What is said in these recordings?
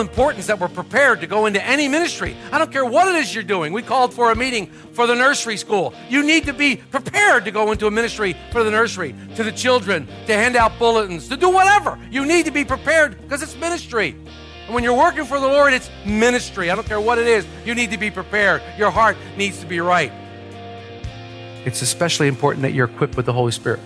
Importance that we're prepared to go into any ministry. I don't care what it is you're doing. We called for a meeting for the nursery school. You need to be prepared to go into a ministry for the nursery, to the children, to hand out bulletins, to do whatever. You need to be prepared because it's ministry. And when you're working for the Lord, it's ministry. I don't care what it is. You need to be prepared. Your heart needs to be right. It's especially important that you're equipped with the Holy Spirit.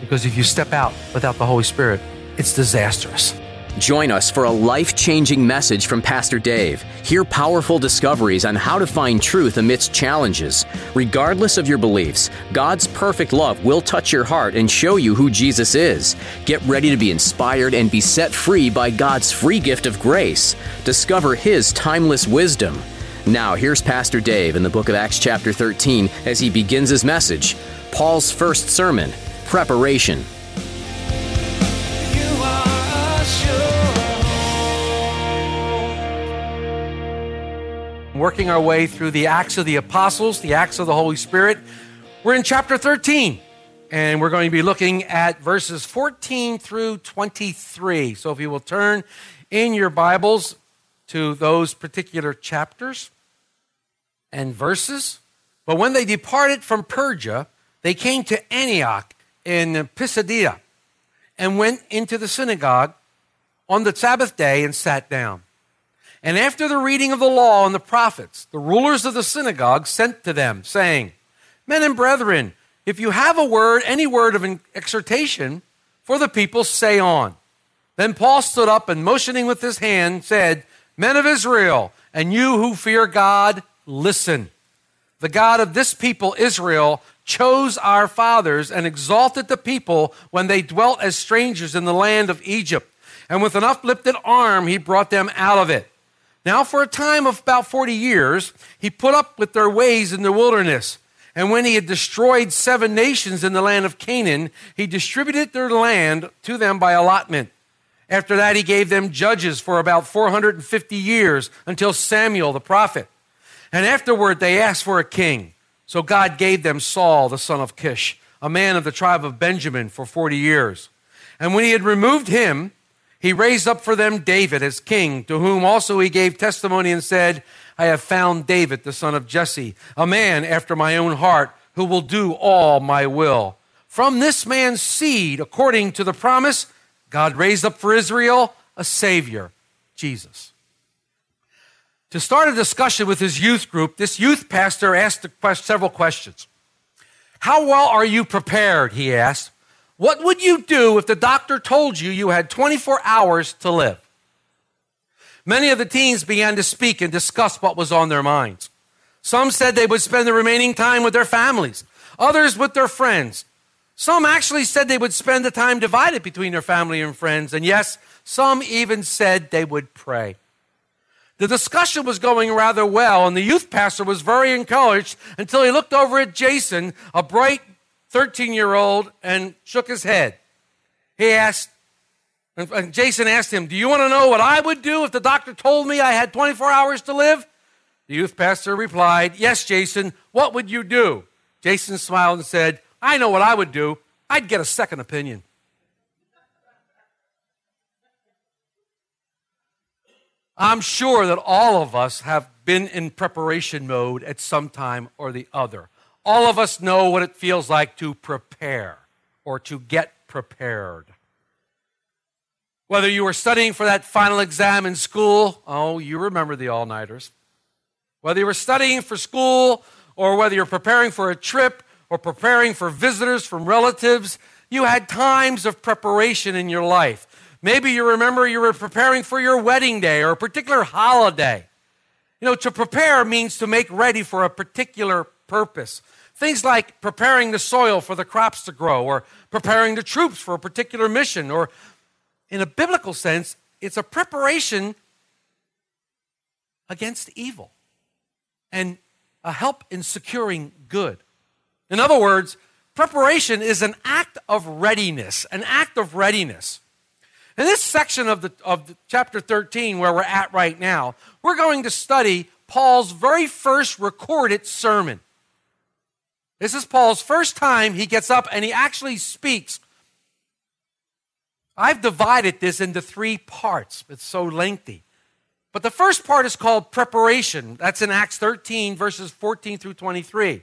Because if you step out without the Holy Spirit, it's disastrous. Join us for a life changing message from Pastor Dave. Hear powerful discoveries on how to find truth amidst challenges. Regardless of your beliefs, God's perfect love will touch your heart and show you who Jesus is. Get ready to be inspired and be set free by God's free gift of grace. Discover His timeless wisdom. Now, here's Pastor Dave in the book of Acts, chapter 13, as he begins his message Paul's first sermon Preparation. Working our way through the Acts of the Apostles, the Acts of the Holy Spirit. We're in chapter 13, and we're going to be looking at verses 14 through 23. So if you will turn in your Bibles to those particular chapters and verses. But when they departed from Perga, they came to Antioch in Pisidia and went into the synagogue on the Sabbath day and sat down. And after the reading of the law and the prophets, the rulers of the synagogue sent to them, saying, Men and brethren, if you have a word, any word of exhortation for the people, say on. Then Paul stood up and motioning with his hand said, Men of Israel, and you who fear God, listen. The God of this people, Israel, chose our fathers and exalted the people when they dwelt as strangers in the land of Egypt. And with an uplifted arm, he brought them out of it. Now, for a time of about 40 years, he put up with their ways in the wilderness. And when he had destroyed seven nations in the land of Canaan, he distributed their land to them by allotment. After that, he gave them judges for about 450 years until Samuel the prophet. And afterward, they asked for a king. So God gave them Saul, the son of Kish, a man of the tribe of Benjamin, for 40 years. And when he had removed him, he raised up for them David as king, to whom also he gave testimony and said, I have found David, the son of Jesse, a man after my own heart, who will do all my will. From this man's seed, according to the promise, God raised up for Israel a Savior, Jesus. To start a discussion with his youth group, this youth pastor asked several questions. How well are you prepared? He asked. What would you do if the doctor told you you had 24 hours to live? Many of the teens began to speak and discuss what was on their minds. Some said they would spend the remaining time with their families, others with their friends. Some actually said they would spend the time divided between their family and friends. And yes, some even said they would pray. The discussion was going rather well, and the youth pastor was very encouraged until he looked over at Jason, a bright 13 year old, and shook his head. He asked, and Jason asked him, Do you want to know what I would do if the doctor told me I had 24 hours to live? The youth pastor replied, Yes, Jason, what would you do? Jason smiled and said, I know what I would do. I'd get a second opinion. I'm sure that all of us have been in preparation mode at some time or the other. All of us know what it feels like to prepare or to get prepared. Whether you were studying for that final exam in school, oh, you remember the all nighters. Whether you were studying for school or whether you're preparing for a trip or preparing for visitors from relatives, you had times of preparation in your life. Maybe you remember you were preparing for your wedding day or a particular holiday. You know, to prepare means to make ready for a particular purpose. Things like preparing the soil for the crops to grow, or preparing the troops for a particular mission, or in a biblical sense, it's a preparation against evil and a help in securing good. In other words, preparation is an act of readiness, an act of readiness. In this section of, the, of the chapter 13, where we're at right now, we're going to study Paul's very first recorded sermon. This is Paul's first time he gets up and he actually speaks. I've divided this into three parts. It's so lengthy. But the first part is called preparation. That's in Acts 13, verses 14 through 23.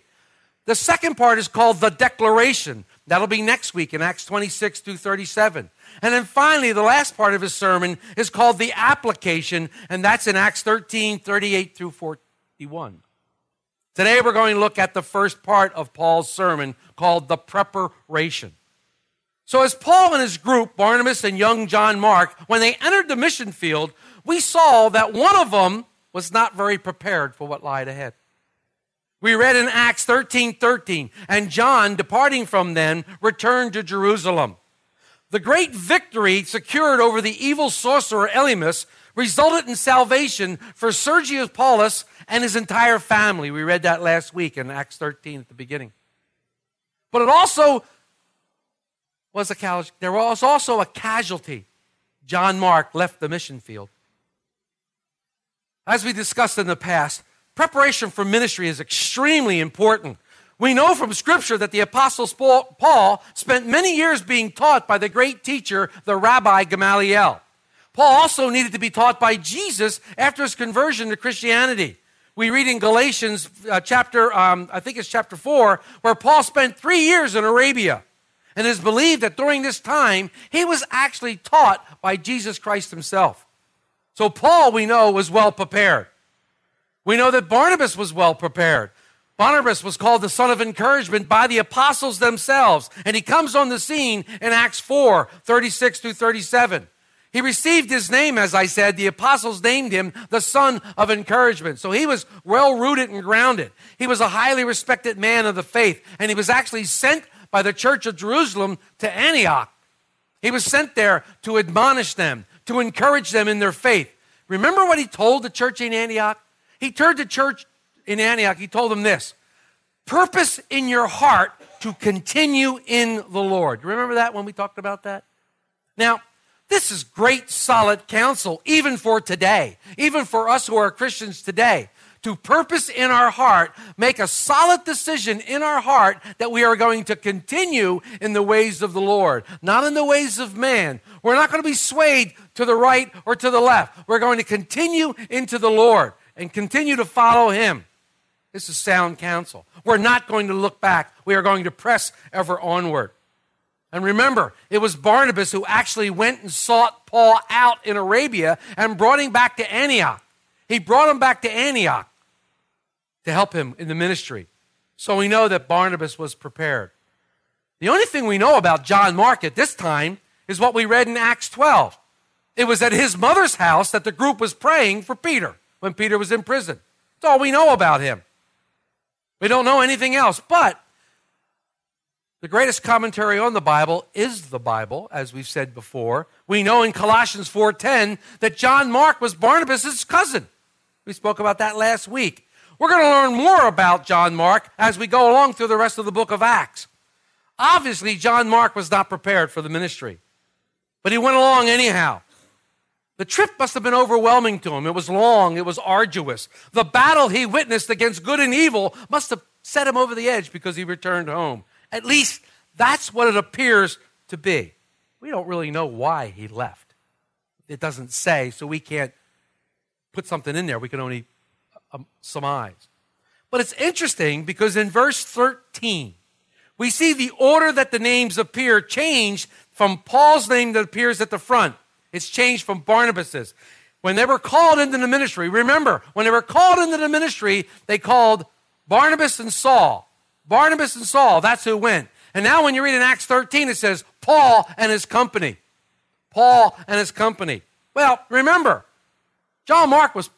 The second part is called the declaration. That'll be next week in Acts 26 through 37. And then finally, the last part of his sermon is called the application, and that's in Acts 13, 38 through 41. Today, we're going to look at the first part of Paul's sermon called the preparation. So, as Paul and his group, Barnabas and young John Mark, when they entered the mission field, we saw that one of them was not very prepared for what lied ahead. We read in Acts 13 13, and John, departing from them, returned to Jerusalem. The great victory secured over the evil sorcerer Elymas resulted in salvation for Sergius Paulus and his entire family. We read that last week in Acts 13 at the beginning. But it also was a casualty. There was also a casualty. John Mark left the mission field. As we discussed in the past, preparation for ministry is extremely important. We know from Scripture that the Apostle Paul spent many years being taught by the great teacher, the Rabbi Gamaliel. Paul also needed to be taught by Jesus after his conversion to Christianity. We read in Galatians uh, chapter, um, I think it's chapter 4, where Paul spent three years in Arabia. And it is believed that during this time, he was actually taught by Jesus Christ himself. So Paul, we know, was well prepared. We know that Barnabas was well prepared. Barnabas was called the son of encouragement by the apostles themselves, and he comes on the scene in Acts 4 36 through 37. He received his name, as I said. The apostles named him the son of encouragement. So he was well rooted and grounded. He was a highly respected man of the faith, and he was actually sent by the church of Jerusalem to Antioch. He was sent there to admonish them, to encourage them in their faith. Remember what he told the church in Antioch? He turned to church in Antioch, he told them this purpose in your heart to continue in the Lord. Remember that when we talked about that? Now, this is great, solid counsel, even for today, even for us who are Christians today. To purpose in our heart, make a solid decision in our heart that we are going to continue in the ways of the Lord, not in the ways of man. We're not going to be swayed to the right or to the left. We're going to continue into the Lord and continue to follow Him. This is sound counsel. We're not going to look back. We are going to press ever onward. And remember, it was Barnabas who actually went and sought Paul out in Arabia and brought him back to Antioch. He brought him back to Antioch to help him in the ministry. So we know that Barnabas was prepared. The only thing we know about John Mark at this time is what we read in Acts 12. It was at his mother's house that the group was praying for Peter when Peter was in prison. That's all we know about him. We don't know anything else. But the greatest commentary on the Bible is the Bible, as we've said before. We know in Colossians 4:10 that John Mark was Barnabas' cousin. We spoke about that last week. We're going to learn more about John Mark as we go along through the rest of the book of Acts. Obviously, John Mark was not prepared for the ministry, but he went along anyhow. The trip must have been overwhelming to him. It was long, it was arduous. The battle he witnessed against good and evil must have set him over the edge because he returned home. At least that's what it appears to be. We don't really know why he left. It doesn't say, so we can't put something in there. We can only um, surmise. But it's interesting because in verse 13, we see the order that the names appear changed from Paul's name that appears at the front it's changed from Barnabas's. When they were called into the ministry, remember, when they were called into the ministry, they called Barnabas and Saul. Barnabas and Saul, that's who went. And now when you read in Acts 13, it says Paul and his company. Paul and his company. Well, remember, John Mark was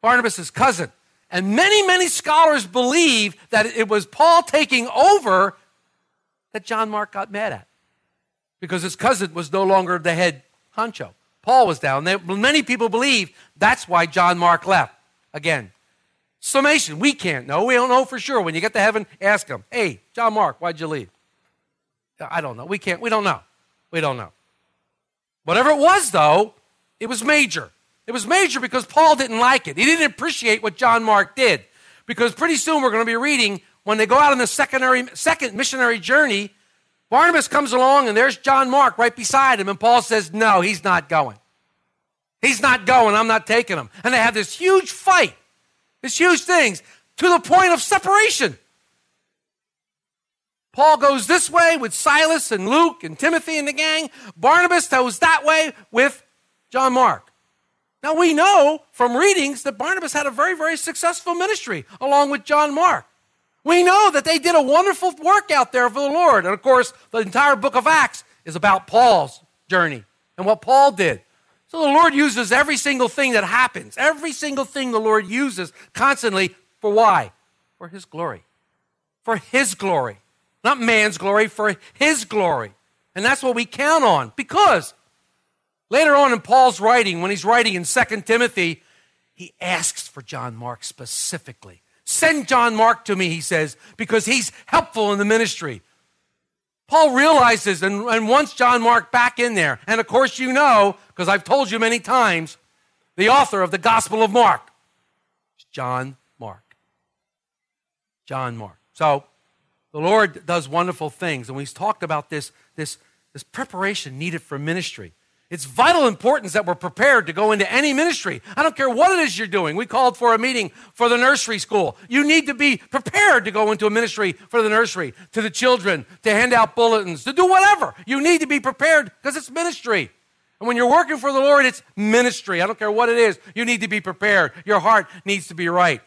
Barnabas' cousin. And many, many scholars believe that it was Paul taking over that John Mark got mad at because his cousin was no longer the head honcho. Paul was down. Many people believe that's why John Mark left. Again, summation, we can't know. We don't know for sure. When you get to heaven, ask them, hey, John Mark, why'd you leave? I don't know. We can't, we don't know. We don't know. Whatever it was, though, it was major. It was major because Paul didn't like it. He didn't appreciate what John Mark did. Because pretty soon we're going to be reading when they go out on the secondary, second missionary journey, Barnabas comes along and there's John Mark right beside him, and Paul says, No, he's not going. He's not going. I'm not taking him. And they have this huge fight, this huge things, to the point of separation. Paul goes this way with Silas and Luke and Timothy and the gang. Barnabas goes that way with John Mark. Now we know from readings that Barnabas had a very, very successful ministry along with John Mark. We know that they did a wonderful work out there for the Lord. And of course, the entire book of Acts is about Paul's journey and what Paul did. So the Lord uses every single thing that happens, every single thing the Lord uses constantly for why? For His glory. For His glory. Not man's glory, for His glory. And that's what we count on because later on in Paul's writing, when he's writing in 2 Timothy, he asks for John Mark specifically. Send John Mark to me, he says, because he's helpful in the ministry. Paul realizes and, and wants John Mark back in there. And of course, you know, because I've told you many times, the author of the Gospel of Mark is John Mark. John Mark. So the Lord does wonderful things. And we've talked about this, this, this preparation needed for ministry. It's vital importance that we're prepared to go into any ministry. I don't care what it is you're doing. We called for a meeting for the nursery school. You need to be prepared to go into a ministry for the nursery, to the children, to hand out bulletins, to do whatever. You need to be prepared because it's ministry. And when you're working for the Lord, it's ministry. I don't care what it is. You need to be prepared. Your heart needs to be right.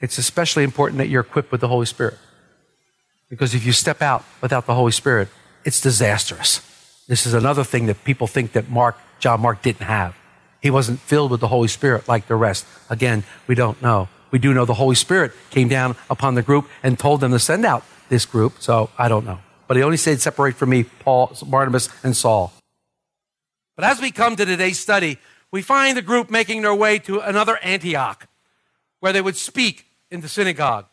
It's especially important that you're equipped with the Holy Spirit. Because if you step out without the Holy Spirit, it's disastrous. This is another thing that people think that Mark, John Mark didn't have. He wasn't filled with the Holy Spirit like the rest. Again, we don't know. We do know the Holy Spirit came down upon the group and told them to send out this group, so I don't know. But he only said, separate from me Paul, Barnabas, and Saul. But as we come to today's study, we find the group making their way to another Antioch where they would speak in the synagogue.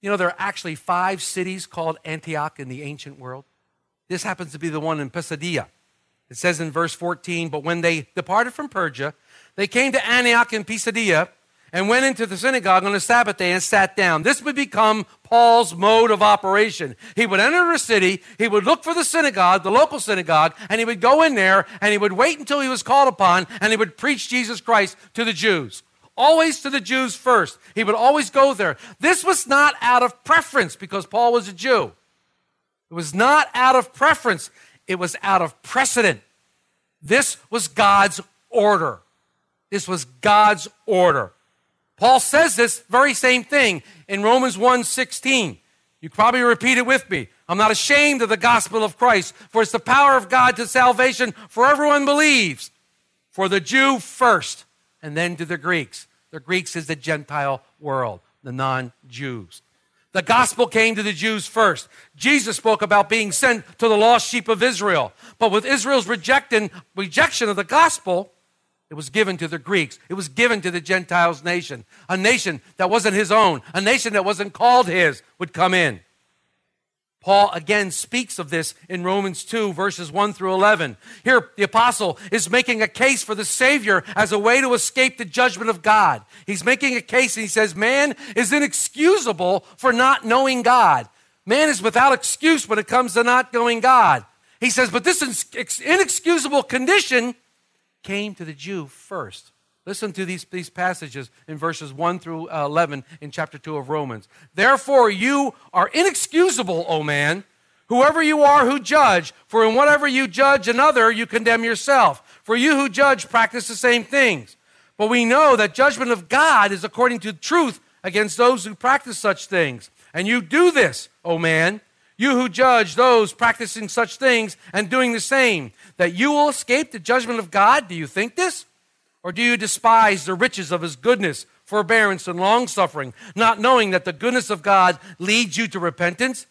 You know, there are actually five cities called Antioch in the ancient world. This happens to be the one in Pisidia. It says in verse 14, but when they departed from Perga, they came to Antioch in Pisidia and went into the synagogue on the Sabbath day and sat down. This would become Paul's mode of operation. He would enter a city, he would look for the synagogue, the local synagogue, and he would go in there and he would wait until he was called upon and he would preach Jesus Christ to the Jews. Always to the Jews first. He would always go there. This was not out of preference because Paul was a Jew. It was not out of preference, it was out of precedent. This was God's order. This was God's order. Paul says this very same thing in Romans 1:16. You probably repeat it with me. I'm not ashamed of the gospel of Christ, for it's the power of God to salvation for everyone believes. For the Jew first, and then to the Greeks. The Greeks is the Gentile world, the non-Jews. The gospel came to the Jews first. Jesus spoke about being sent to the lost sheep of Israel. But with Israel's rejection, rejection of the gospel, it was given to the Greeks. It was given to the Gentiles nation. A nation that wasn't his own, a nation that wasn't called his, would come in. Paul again speaks of this in Romans 2, verses 1 through 11. Here, the apostle is making a case for the Savior as a way to escape the judgment of God. He's making a case and he says, Man is inexcusable for not knowing God. Man is without excuse when it comes to not knowing God. He says, But this inexcusable condition came to the Jew first. Listen to these, these passages in verses 1 through uh, 11 in chapter 2 of Romans. Therefore, you are inexcusable, O man, whoever you are who judge, for in whatever you judge another, you condemn yourself. For you who judge practice the same things. But we know that judgment of God is according to truth against those who practice such things. And you do this, O man, you who judge those practicing such things and doing the same, that you will escape the judgment of God. Do you think this? Or do you despise the riches of his goodness, forbearance, and long suffering, not knowing that the goodness of God leads you to repentance?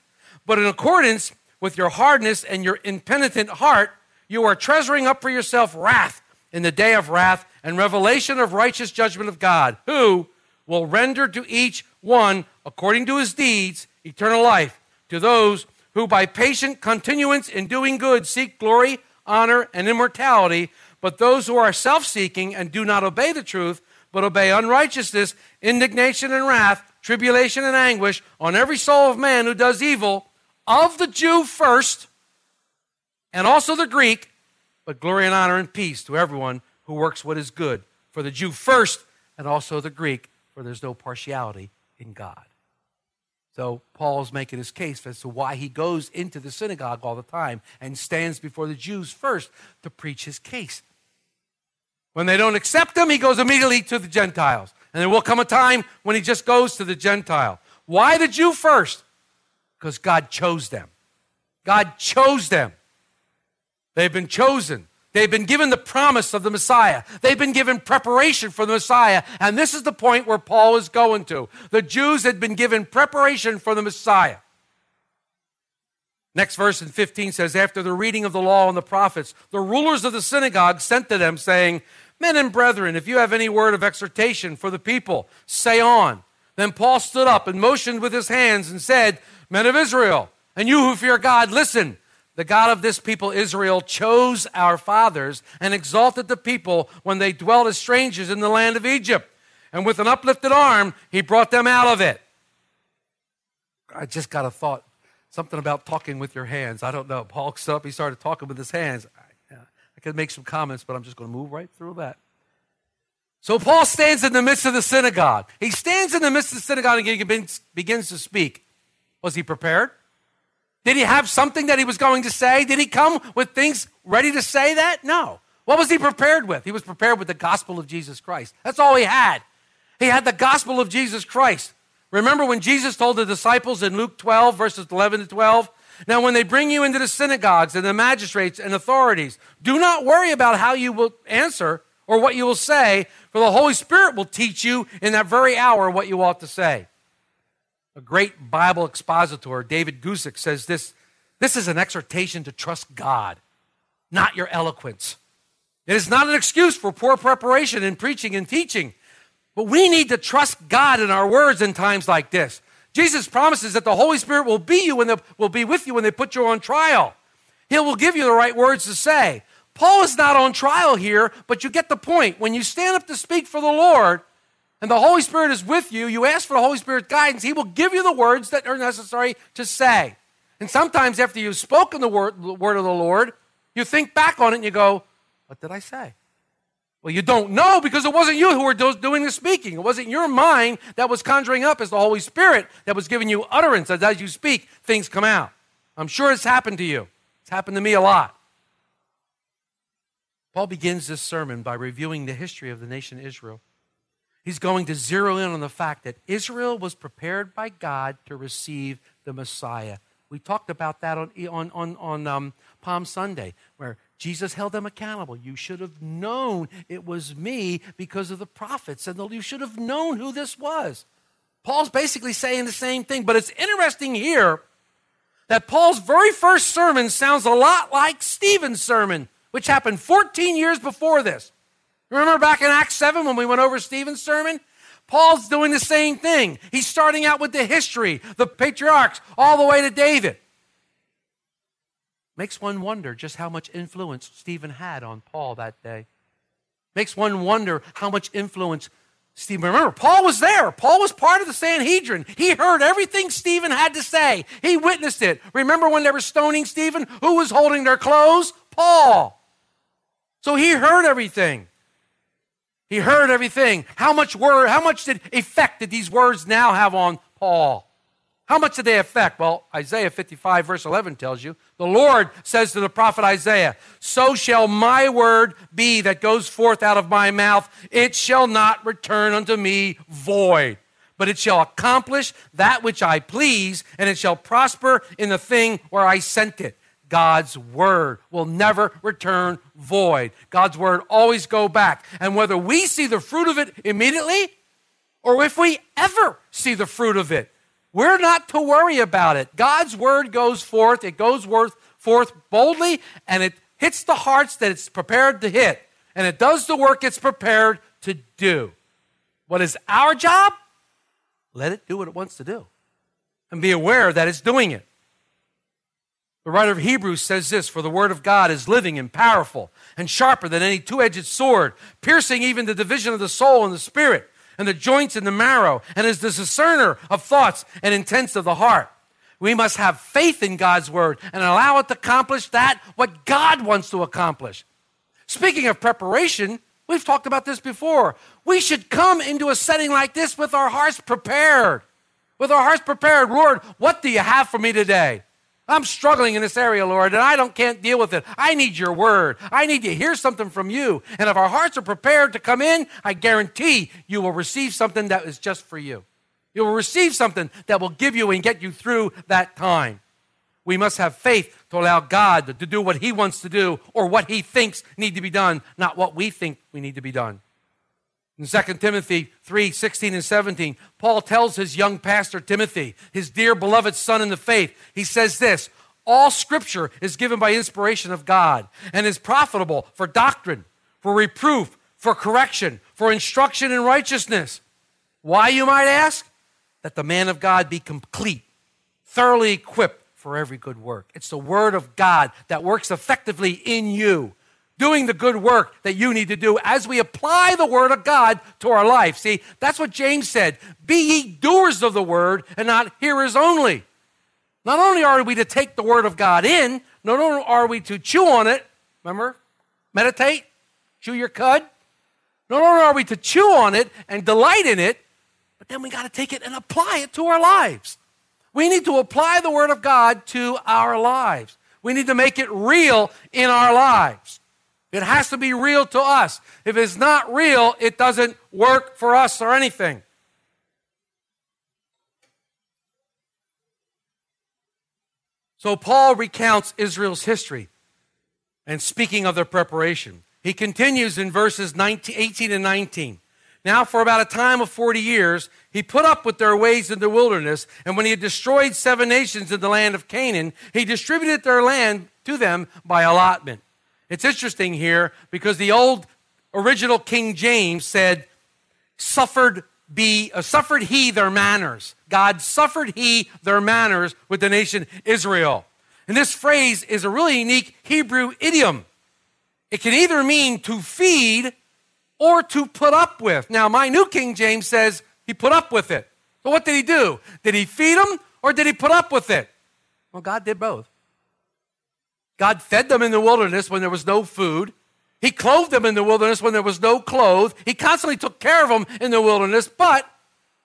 But in accordance with your hardness and your impenitent heart, you are treasuring up for yourself wrath in the day of wrath and revelation of righteous judgment of God, who will render to each one according to his deeds eternal life to those who by patient continuance in doing good seek glory, honor, and immortality, but those who are self seeking and do not obey the truth, but obey unrighteousness, indignation and wrath, tribulation and anguish on every soul of man who does evil, of the Jew first, and also the Greek, but glory and honor and peace to everyone who works what is good, for the Jew first, and also the Greek, for there's no partiality in God. So Paul's making his case as to why he goes into the synagogue all the time and stands before the Jews first to preach his case. When they don't accept him, he goes immediately to the Gentiles. And there will come a time when he just goes to the Gentile. Why the Jew first? Because God chose them. God chose them. They've been chosen. They've been given the promise of the Messiah. They've been given preparation for the Messiah. And this is the point where Paul is going to. The Jews had been given preparation for the Messiah. Next verse in 15 says, After the reading of the law and the prophets, the rulers of the synagogue sent to them, saying, Men and brethren, if you have any word of exhortation for the people, say on. Then Paul stood up and motioned with his hands and said, Men of Israel, and you who fear God, listen. The God of this people, Israel, chose our fathers and exalted the people when they dwelt as strangers in the land of Egypt. And with an uplifted arm, he brought them out of it. I just got a thought something about talking with your hands. I don't know. Paul stood up, he started talking with his hands. I, I could make some comments, but I'm just going to move right through that. So Paul stands in the midst of the synagogue. He stands in the midst of the synagogue and he begins, begins to speak. Was he prepared? Did he have something that he was going to say? Did he come with things ready to say that? No. What was he prepared with? He was prepared with the gospel of Jesus Christ. That's all he had. He had the gospel of Jesus Christ. Remember when Jesus told the disciples in Luke 12, verses 11 to 12? Now, when they bring you into the synagogues and the magistrates and authorities, do not worry about how you will answer or what you will say, for the Holy Spirit will teach you in that very hour what you ought to say. A great Bible expositor, David Guzik, says this this is an exhortation to trust God, not your eloquence. It is not an excuse for poor preparation in preaching and teaching, but we need to trust God in our words in times like this. Jesus promises that the Holy Spirit will be you when will be with you when they put you on trial. He will give you the right words to say. Paul is not on trial here, but you get the point. When you stand up to speak for the Lord, and the Holy Spirit is with you, you ask for the Holy Spirit's guidance, He will give you the words that are necessary to say. And sometimes after you've spoken the word, the word of the Lord, you think back on it and you go, What did I say? Well, you don't know because it wasn't you who were doing the speaking. It wasn't your mind that was conjuring up as the Holy Spirit that was giving you utterance. As, as you speak, things come out. I'm sure it's happened to you. It's happened to me a lot. Paul begins this sermon by reviewing the history of the nation Israel. He's going to zero in on the fact that Israel was prepared by God to receive the Messiah. We talked about that on, on, on, on um, Palm Sunday, where Jesus held them accountable. You should have known it was me because of the prophets, and you should have known who this was. Paul's basically saying the same thing, but it's interesting here that Paul's very first sermon sounds a lot like Stephen's sermon, which happened 14 years before this. Remember back in Acts 7 when we went over Stephen's sermon? Paul's doing the same thing. He's starting out with the history, the patriarchs, all the way to David. Makes one wonder just how much influence Stephen had on Paul that day. Makes one wonder how much influence Stephen. Remember, Paul was there. Paul was part of the Sanhedrin. He heard everything Stephen had to say. He witnessed it. Remember when they were stoning Stephen? Who was holding their clothes? Paul. So he heard everything. He heard everything. How much word, how much did effect did these words now have on Paul? How much do they affect? Well, Isaiah 55, verse 11 tells you the Lord says to the prophet Isaiah, So shall my word be that goes forth out of my mouth. It shall not return unto me void, but it shall accomplish that which I please, and it shall prosper in the thing where I sent it. God's word will never return void. God's word always go back. And whether we see the fruit of it immediately or if we ever see the fruit of it, we're not to worry about it. God's word goes forth, it goes forth, boldly, and it hits the hearts that it's prepared to hit. And it does the work it's prepared to do. What is our job? Let it do what it wants to do and be aware that it's doing it. The writer of Hebrews says this For the word of God is living and powerful and sharper than any two edged sword, piercing even the division of the soul and the spirit and the joints and the marrow, and is the discerner of thoughts and intents of the heart. We must have faith in God's word and allow it to accomplish that what God wants to accomplish. Speaking of preparation, we've talked about this before. We should come into a setting like this with our hearts prepared. With our hearts prepared, Lord, what do you have for me today? I'm struggling in this area, Lord, and I don't can't deal with it. I need your word. I need to hear something from you. And if our hearts are prepared to come in, I guarantee you will receive something that is just for you. You will receive something that will give you and get you through that time. We must have faith to allow God to do what he wants to do or what he thinks need to be done, not what we think we need to be done. In 2 Timothy 3 16 and 17, Paul tells his young pastor Timothy, his dear beloved son in the faith, he says this All scripture is given by inspiration of God and is profitable for doctrine, for reproof, for correction, for instruction in righteousness. Why, you might ask? That the man of God be complete, thoroughly equipped for every good work. It's the word of God that works effectively in you doing the good work that you need to do as we apply the word of God to our life. See, that's what James said Be ye doers of the word and not hearers only. Not only are we to take the word of God in, not only are we to chew on it, remember, meditate, chew your cud. Not only are we to chew on it and delight in it, but then we got to take it and apply it to our lives. We need to apply the word of God to our lives. We need to make it real in our lives. It has to be real to us. If it's not real, it doesn't work for us or anything. So Paul recounts Israel's history and speaking of their preparation. He continues in verses 19, 18 and 19. Now, for about a time of 40 years, he put up with their ways in the wilderness, and when he had destroyed seven nations in the land of Canaan, he distributed their land to them by allotment. It's interesting here because the old original King James said, suffered be uh, suffered he their manners. God suffered he their manners with the nation Israel. And this phrase is a really unique Hebrew idiom. It can either mean to feed or to put up with. Now, my New King James says he put up with it. So, what did he do? Did he feed them or did he put up with it? Well, God did both. God fed them in the wilderness when there was no food. He clothed them in the wilderness when there was no clothes. He constantly took care of them in the wilderness, but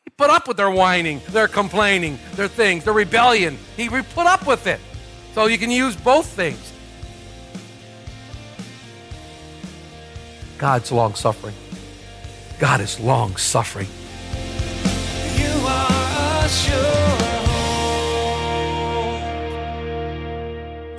he put up with their whining, their complaining, their things, their rebellion. He put up with it. So you can use both things. God's long suffering. God is long suffering. You are a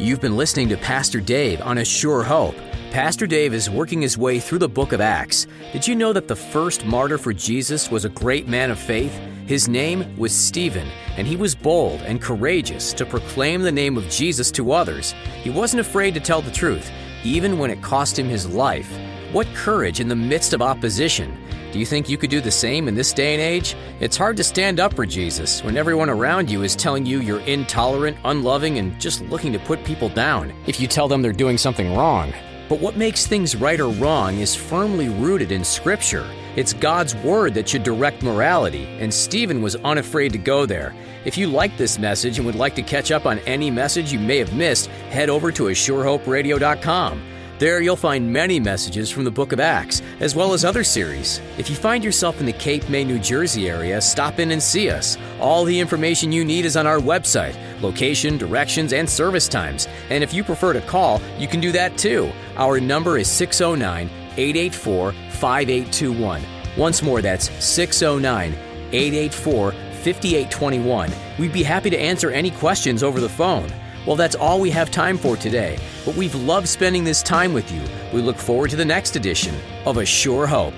You've been listening to Pastor Dave on A Sure Hope. Pastor Dave is working his way through the book of Acts. Did you know that the first martyr for Jesus was a great man of faith? His name was Stephen, and he was bold and courageous to proclaim the name of Jesus to others. He wasn't afraid to tell the truth, even when it cost him his life. What courage in the midst of opposition! Do you think you could do the same in this day and age? It's hard to stand up for Jesus when everyone around you is telling you you're intolerant, unloving, and just looking to put people down if you tell them they're doing something wrong. But what makes things right or wrong is firmly rooted in Scripture. It's God's Word that should direct morality, and Stephen was unafraid to go there. If you like this message and would like to catch up on any message you may have missed, head over to ASureHopeRadio.com. There you'll find many messages from the book of Acts, as well as other series. If you find yourself in the Cape May, New Jersey area, stop in and see us. All the information you need is on our website location, directions, and service times. And if you prefer to call, you can do that too. Our number is 609 884 5821. Once more, that's 609 884 5821. We'd be happy to answer any questions over the phone. Well, that's all we have time for today, but we've loved spending this time with you. We look forward to the next edition of A Sure Hope.